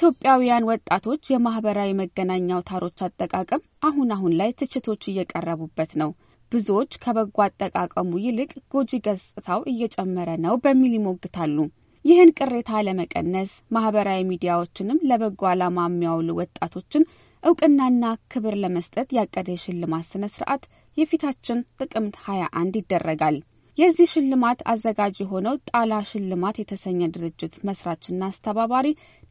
የኢትዮጵያውያን ወጣቶች የማህበራዊ መገናኛ አውታሮች አጠቃቀም አሁን አሁን ላይ ትችቶች እየቀረቡበት ነው። ብዙዎች ከበጎ አጠቃቀሙ ይልቅ ጎጂ ገጽታው እየጨመረ ነው በሚል ይሞግታሉ። ይህን ቅሬታ ለመቀነስ ማህበራዊ ሚዲያዎችንም ለበጎ ዓላማ የሚያውሉ ወጣቶችን እውቅናና ክብር ለመስጠት ያቀደ የሽልማት ስነ ስርዓት የፊታችን ጥቅምት 21 ይደረጋል። የዚህ ሽልማት አዘጋጅ የሆነው ጣላ ሽልማት የተሰኘ ድርጅት መስራችና አስተባባሪ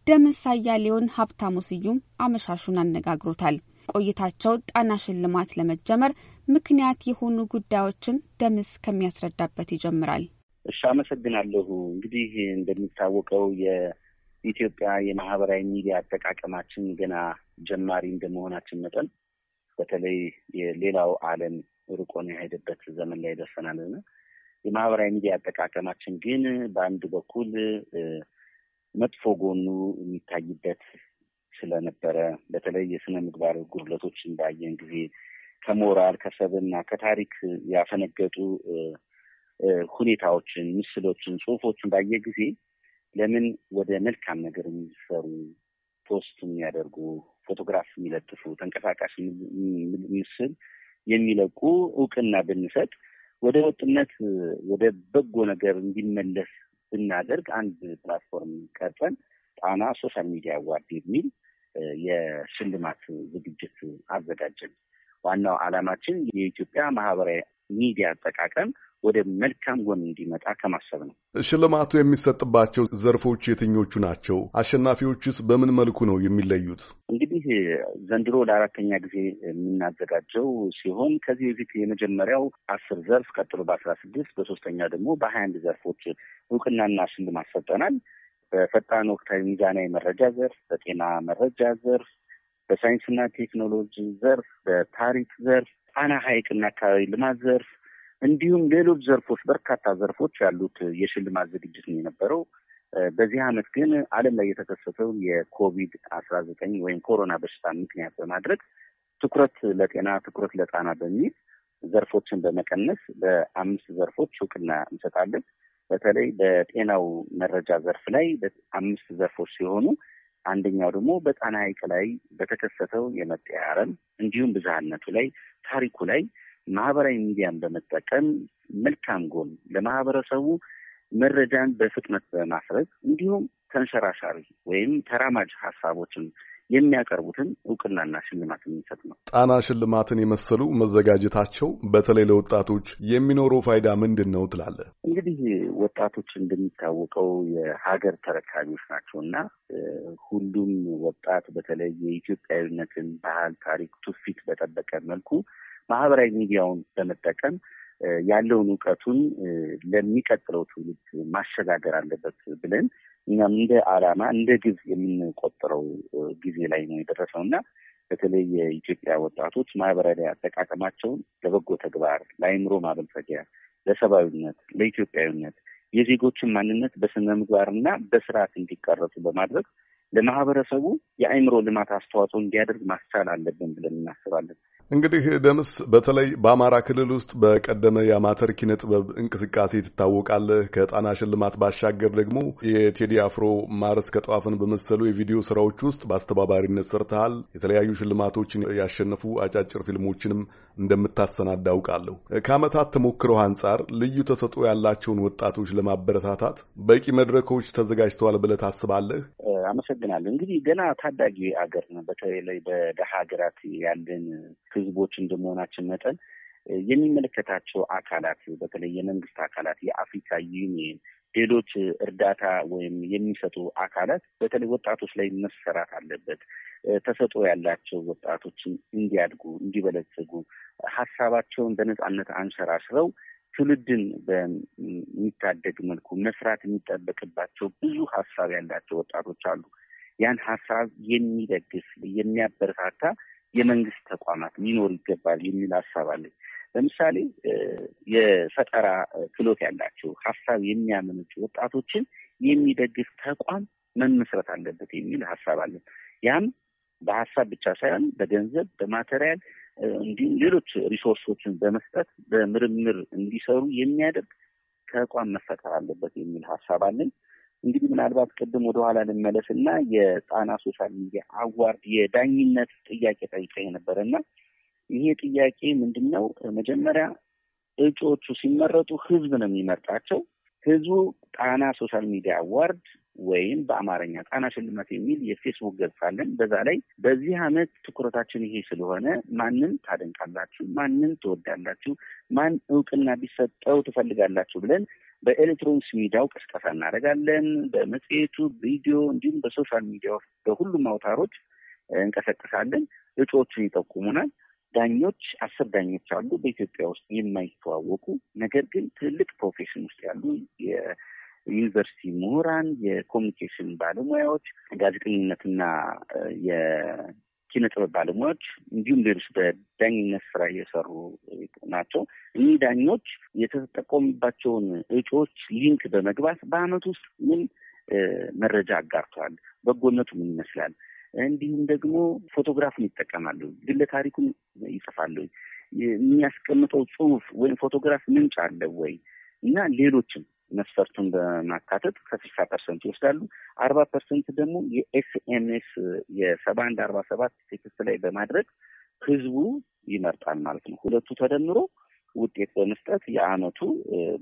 ደምስ አያሌውን ሀብታሙ ስዩም አመሻሹን አነጋግሮታል። ቆይታቸው ጣና ሽልማት ለመጀመር ምክንያት የሆኑ ጉዳዮችን ደምስ ከሚያስረዳበት ይጀምራል። እሺ፣ አመሰግናለሁ። እንግዲህ እንደሚታወቀው የኢትዮጵያ የማህበራዊ ሚዲያ አጠቃቀማችን ገና ጀማሪ እንደመሆናችን መጠን በተለይ የሌላው ዓለም ርቆን የሄደበት ዘመን ላይ ደርሰናልና የማህበራዊ ሚዲያ አጠቃቀማችን ግን በአንድ በኩል መጥፎ ጎኑ የሚታይበት ስለነበረ በተለይ የስነ ምግባር ጉድለቶችን ባየን ጊዜ ከሞራል ከሰብና ከታሪክ ያፈነገጡ ሁኔታዎችን፣ ምስሎችን፣ ጽሁፎችን ባየ ጊዜ ለምን ወደ መልካም ነገር የሚሰሩ post የሚያደርጉ ፎቶግራፍ የሚለጥፉ ተንቀሳቃሽ ምስል የሚለቁ እውቅና ብንሰጥ ወደ ወጥነት ወደ በጎ ነገር እንዲመለስ ብናደርግ አንድ platform ቀርጸን ጣና social media award የሚል የሽልማት ዝግጅት አዘጋጀን። ዋናው ዓላማችን የኢትዮጵያ ማህበራዊ ሚዲያ አጠቃቀም ወደ መልካም ጎን እንዲመጣ ከማሰብ ነው። ሽልማቱ የሚሰጥባቸው ዘርፎች የትኞቹ ናቸው? አሸናፊዎችስ በምን መልኩ ነው የሚለዩት? እንግዲህ ዘንድሮ ለአራተኛ ጊዜ የምናዘጋጀው ሲሆን ከዚህ በፊት የመጀመሪያው አስር ዘርፍ ቀጥሎ በአስራ ስድስት በሶስተኛ ደግሞ በሀያ አንድ ዘርፎች እውቅናና ሽልማት ሰጠናል። በፈጣን ወቅታዊ ሚዛናዊ መረጃ ዘርፍ፣ በጤና መረጃ ዘርፍ፣ በሳይንስና ቴክኖሎጂ ዘርፍ፣ በታሪክ ዘርፍ፣ ጣና ሐይቅና አካባቢ ልማት ዘርፍ እንዲሁም ሌሎች ዘርፎች በርካታ ዘርፎች ያሉት የሽልማት ዝግጅት ነው የነበረው። በዚህ ዓመት ግን ዓለም ላይ የተከሰተው የኮቪድ አስራ ዘጠኝ ወይም ኮሮና በሽታ ምክንያት በማድረግ ትኩረት ለጤና ትኩረት ለጣና በሚል ዘርፎችን በመቀነስ በአምስት ዘርፎች እውቅና እንሰጣለን። በተለይ በጤናው መረጃ ዘርፍ ላይ አምስት ዘርፎች ሲሆኑ አንደኛው ደግሞ በጣና ሐይቅ ላይ በተከሰተው የመጤ አረም እንዲሁም ብዝሃነቱ ላይ ታሪኩ ላይ ማህበራዊ ሚዲያን በመጠቀም መልካም ጎን ለማህበረሰቡ መረጃን በፍጥነት በማስረግ እንዲሁም ተንሸራሻሪ ወይም ተራማጅ ሀሳቦችን የሚያቀርቡትን እውቅናና ሽልማት የሚሰጥ ነው። ጣና ሽልማትን የመሰሉ መዘጋጀታቸው በተለይ ለወጣቶች የሚኖረው ፋይዳ ምንድን ነው ትላለህ? እንግዲህ ወጣቶች እንደሚታወቀው የሀገር ተረካቢዎች ናቸው እና ሁሉም ወጣት በተለይ የኢትዮጵያዊነትን ባህል፣ ታሪክ፣ ትውፊት በጠበቀ መልኩ ማህበራዊ ሚዲያውን በመጠቀም ያለውን እውቀቱን ለሚቀጥለው ትውልድ ማሸጋገር አለበት ብለን እኛም እንደ ዓላማ እንደ ግብ የምንቆጥረው ጊዜ ላይ ነው የደረሰው እና በተለይ የኢትዮጵያ ወጣቶች ማህበራዊ አጠቃቀማቸውን ለበጎ ተግባር፣ ለአይምሮ ማበልጸጊያ፣ ለሰብአዊነት፣ ለኢትዮጵያዊነት የዜጎችን ማንነት በስነ ምግባርና በስርዓት እንዲቀረጹ በማድረግ ለማህበረሰቡ የአእምሮ ልማት አስተዋጽኦ እንዲያደርግ ማስቻል አለብን ብለን እናስባለን። እንግዲህ ደምስ በተለይ በአማራ ክልል ውስጥ በቀደመ የአማተር ኪነ ጥበብ እንቅስቃሴ ትታወቃለህ። ከጣና ሽልማት ባሻገር ደግሞ የቴዲ አፍሮ ማርስ ከጠዋፍን በመሰሉ የቪዲዮ ስራዎች ውስጥ በአስተባባሪነት ሰርተሃል። የተለያዩ ሽልማቶችን ያሸነፉ አጫጭር ፊልሞችንም እንደምታሰናዳ አውቃለሁ። ከዓመታት ተሞክረው አንጻር ልዩ ተሰጥኦ ያላቸውን ወጣቶች ለማበረታታት በቂ መድረኮች ተዘጋጅተዋል ብለህ ታስባለህ? አመሰግናለሁ። እንግዲህ ገና ታዳጊ ሀገር ነው። በተለይ በደሃ ሀገራት ያለን ህዝቦች እንደመሆናችን መጠን የሚመለከታቸው አካላት በተለይ የመንግስት አካላት፣ የአፍሪካ ዩኒየን፣ ሌሎች እርዳታ ወይም የሚሰጡ አካላት በተለይ ወጣቶች ላይ መሰራት አለበት። ተሰጥኦ ያላቸው ወጣቶችን እንዲያድጉ፣ እንዲበለጽጉ ሀሳባቸውን በነጻነት አንሸራሽረው ትውልድን በሚታደግ መልኩ መስራት የሚጠበቅባቸው ብዙ ሀሳብ ያላቸው ወጣቶች አሉ። ያን ሀሳብ የሚደግፍ የሚያበረታታ የመንግስት ተቋማት ሊኖር ይገባል የሚል ሀሳብ አለኝ። ለምሳሌ የፈጠራ ክህሎት ያላቸው ሀሳብ የሚያመነጩ ወጣቶችን የሚደግፍ ተቋም መመስረት አለበት የሚል ሀሳብ አለን። ያም በሀሳብ ብቻ ሳይሆን በገንዘብ በማቴሪያል እንዲሁም ሌሎች resource ኦችን በመስጠት በምርምር እንዲሰሩ የሚያደርግ ተቋም መፈጠር አለበት የሚል ሀሳብ አለን። እንግዲህ ምናልባት ቅድም ወደኋላ ልመለስ እና የጣና social media award የዳኝነት ጥያቄ ጠይቀኝ ነበረ እና ይሄ ጥያቄ ምንድን ነው? መጀመሪያ እጩዎቹ ሲመረጡ ህዝብ ነው የሚመርጣቸው። ህዝቡ ጣና social media award ወይም በአማርኛ ጣና ሽልማት የሚል የፌስቡክ ገጽ አለን። በዛ ላይ በዚህ አመት ትኩረታችን ይሄ ስለሆነ ማንን ታደንቃላችሁ፣ ማንን ትወዳላችሁ፣ ማን እውቅና ቢሰጠው ትፈልጋላችሁ ብለን በኤሌክትሮኒክስ ሚዲያው ቅስቀሳ እናደርጋለን። በመጽሔቱ ቪዲዮ፣ እንዲሁም በ social media በሁሉም አውታሮች እንቀሰቅሳለን። እጩዎቹን ይጠቁሙናል። ዳኞች አስር ዳኞች አሉ በኢትዮጵያ ውስጥ የማይተዋወቁ ነገር ግን ትልቅ profession ውስጥ ያሉ የዩኒቨርሲቲ ምሁራን፣ የኮሚኒኬሽን ባለሙያዎች፣ ጋዜጠኝነትና የኪነ ጥበብ ባለሙያዎች እንዲሁም ሌሎች በዳኝነት ስራ እየሰሩ ናቸው። እኒህ ዳኞች የተጠቆሙባቸውን እጩዎች link በመግባት በአመት ውስጥ ምን መረጃ አጋርተዋል፣ በጎነቱ ምን ይመስላል እንዲሁም ደግሞ ፎቶግራፍን ይጠቀማሉ። ግለ ታሪኩን ይጽፋሉ። የሚያስቀምጠው ጽሁፍ ወይም ፎቶግራፍ ምንጭ አለ ወይ እና ሌሎችም መስፈርቱን በማካተት ከስልሳ percent ይወስዳሉ። አርባ percent ደግሞ የ SMS የሰባ አንድ አርባ ሰባት text ላይ በማድረግ ህዝቡ ይመርጣል ማለት ነው። ሁለቱ ተደምሮ ውጤት በመስጠት የአመቱ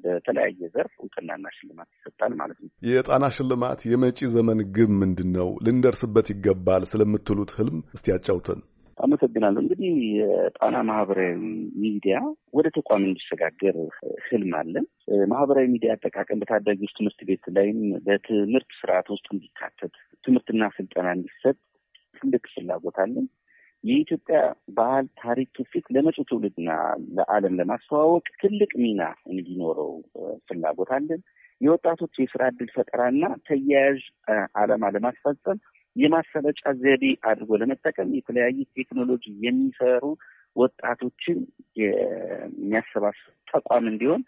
በተለያየ ዘርፍ እውቅናና ሽልማት ይሰጣል ማለት ነው። የጣና ሽልማት የመጪ ዘመን ግብ ምንድን ነው? ልንደርስበት ይገባል ስለምትሉት ህልም እስቲ ያጫውተን። አመሰግናለሁ። እንግዲህ የጣና ማህበራዊ ሚዲያ ወደ ተቋም እንዲሸጋገር ህልም አለን። ማህበራዊ ሚዲያ አጠቃቀም በታዳጊዎች ትምህርት ቤት ላይም በትምህርት ስርዓት ውስጥ እንዲካተት ትምህርትና ስልጠና እንዲሰጥ ትልቅ ፍላጎት አለን። የኢትዮጵያ ባህል፣ ታሪክ፣ ትውፊት ለመጪው ትውልድና ለዓለም ለማስተዋወቅ ትልቅ ሚና እንዲኖረው ፍላጎት አለን። የወጣቶች የስራ እድል ፈጠራና ተያያዥ ዓላማ ለማስፈጸም የማሰረጫ ዘዴ አድርጎ ለመጠቀም የተለያዩ ቴክኖሎጂ የሚሰሩ ወጣቶችን የሚያሰባስብ ተቋም እንዲሆን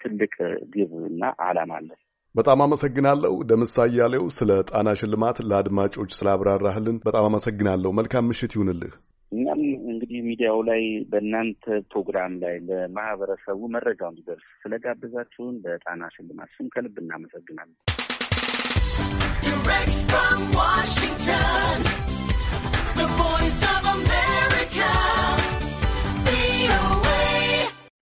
ትልቅ ግብ እና ዓላማ አለን። በጣም አመሰግናለሁ። ደምሳ እያሌው ስለ ጣና ሽልማት ለአድማጮች ስላብራራህልን በጣም አመሰግናለሁ። መልካም ምሽት ይሁንልህ። እኛም እንግዲህ ሚዲያው ላይ በእናንተ ፕሮግራም ላይ ለማህበረሰቡ መረጃው እንዲደርስ ስለጋበዛችሁን በጣና ሽልማት ስም ከልብ እናመሰግናለን።